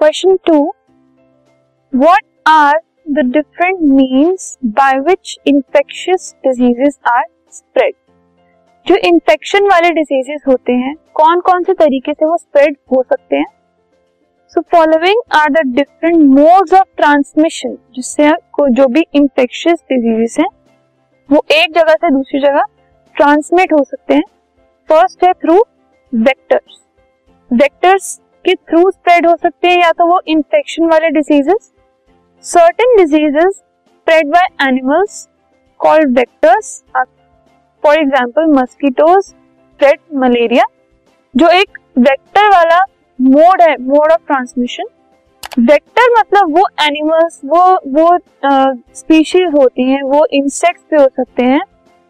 Question two what are the different means by which infectious diseases are spread जो infection वाले diseases होते हैं कौन कौन से तरीके से वो स्प्रेड हो सकते हैं? So following are the different modes of transmission जिससे जो भी इंफेक्शियस डिजीजेस हैं, वो एक जगह से दूसरी जगह ट्रांसमिट हो सकते हैं। फ़र्स्ट है थ्रू वेक्टर्स वेक्टर्स के थ्रू स्प्रेड हो सकते हैं या तो वो इंफेक्शन वाले diseases certain diseases spread by animals called vectors for example mosquitoes spread malaria जो एक वेक्टर वाला मोड है मोड ऑफ़ ट्रांसमिशन वेक्टर मतलब वो एनिमल्स वो वो स्पीशीज uh, होती हैं वो इंसेक्ट्स पे हो सकते हैं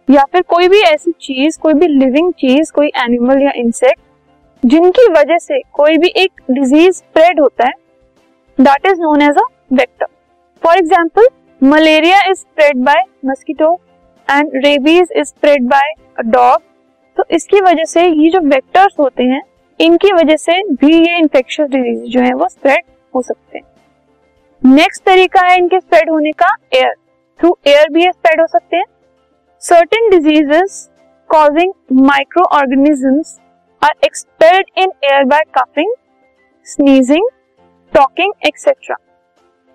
या फिर कोई भी ऐसी चीज़ कोई भी लिविंग चीज़ कोई एनिमल या इंसेक्ट जिनकी वजह से कोई भी एक डिज़ीज़ स्प्रेड होता है that is known as a vector for example malaria is spread by mosquito and rabies is spread by a dog तो इसकी वजह से ये जो वेक्टर्स होते हैं, इनकी वजह से भी ये इंफेक्शियस डिज़ीज़ जो है वो स्प्रेड हो सकते हैं। नेक्स्ट तरीका है इनके स्प्रेड होने का एयर थ्रू एयर भी ये स्प्रेड हो सकते हैं। Certain diseases causing microorganisms are expelled in air by coughing sneezing talking etcetera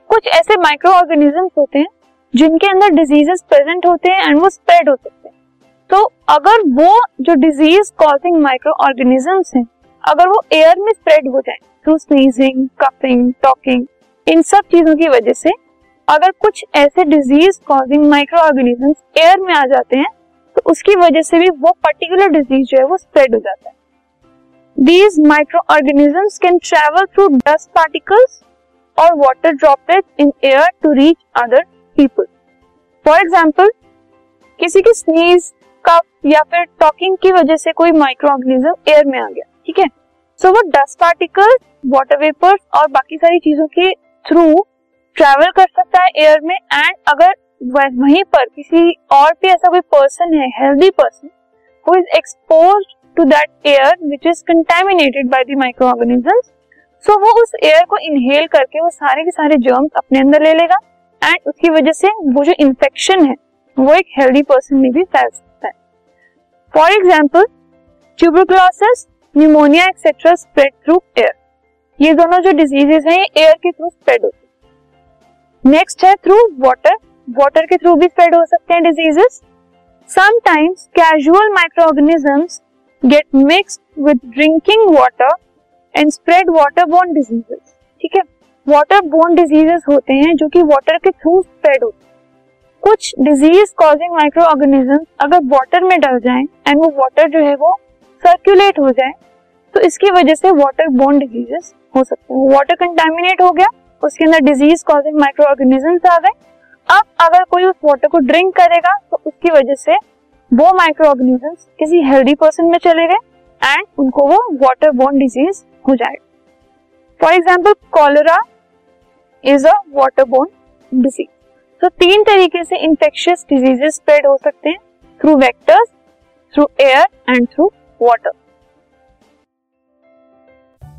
कुछ ऐसे माइक्रो ऑर्गेनिजम्स होते हैं जिनके अंदर डिजीजेस प्रेजेंट होते हैं एंड वो स्प्रेड हो सकते हैं। तो अगर वो जो डिज़ीज़ कॉजिंग माइक्रो ऑर्गेनिजम्स हैं, अगर वो एयर में स्प्रेड हो जाए थ्रू स्नीजिंग कफिंग टॉकिंग इन सब चीज़ों की वजह से अगर कुछ ऐसे disease causing micro organisms air में आ जाते हैं तो उसकी वजह से भी वो पर्टिकुलर डिज़ीज़ जो है वो स्प्रेड हो जाता है। Microorganisms can travel through dust particles और water droplet in air to reach other people for example किसी की स्नीज कफ या फिर टॉकिंग की वजह से कोई माइक्रो ऑर्गेनिज्म एयर में आ गया, ठीक है? सो वो डस्ट पार्टिकल्स वाटर वेपर्स और बाकी सारी चीज़ों के थ्रू ट्रेवल कर सकता है एयर में एंड अगर वहीं पर किसी और भी ऐसा कोई पर्सन है healthy person who is expose to that air which is contaminated by the microorganisms so वो उस एयर को इनहेल करके वो सारे के सारे जर्म्स अपने अंदर ले लेगा एंड उसकी वजह से वो जो इन्फेक्शन है, वो एक हेल्दी पर्सन में भी फैल सकता है। For example tuberculosis pneumonia etcetera spread through air ये दोनों जो डिजीजेस हैं, ये एयर के थ्रू स्प्रेड होते हैं। नेक्स्ट है थ्रू वाटर वाटर के थ्रू भी स्प्रेड हो सकते हैं diseases sometimes casual microorganisms get mixed with drinking water and spread water borne diseases ठीक है? वाटर बोर्न डिजीजेस होते हैं जो कि वाटर के थ्रू स्प्रेड होते हैं। कुछ डिज़ीज़ कॉजिंग माइक्रो ऑर्गेनिज्म अगर वाटर में डल जाए एंड वो वाटर जो है वो सर्कुलेट हो जाए तो इसकी वजह से वाटर बोर्न डिजीजेस हो सकते हैं। वाटर कंटेमिनेट हो गया, उसके अंदर डिज़ीज़ कॉजिंग माइक्रो ऑर्गेनिज्म आ गए। अब अगर कोई उस वाटर को ड्रिंक करेगा तो उसकी वजह से वो माइक्रो ऑर्गेनिज्म किसी हेल्दी पर्सन में चले गए एंड उनको वो वाटर बोर्न डिज़ीज़ हो जाएगा for example cholera is a water borne disease तो तीन तरीके से इंफेक्शियस डिजीजेस स्प्रेड हो सकते हैं through vectors through air and through water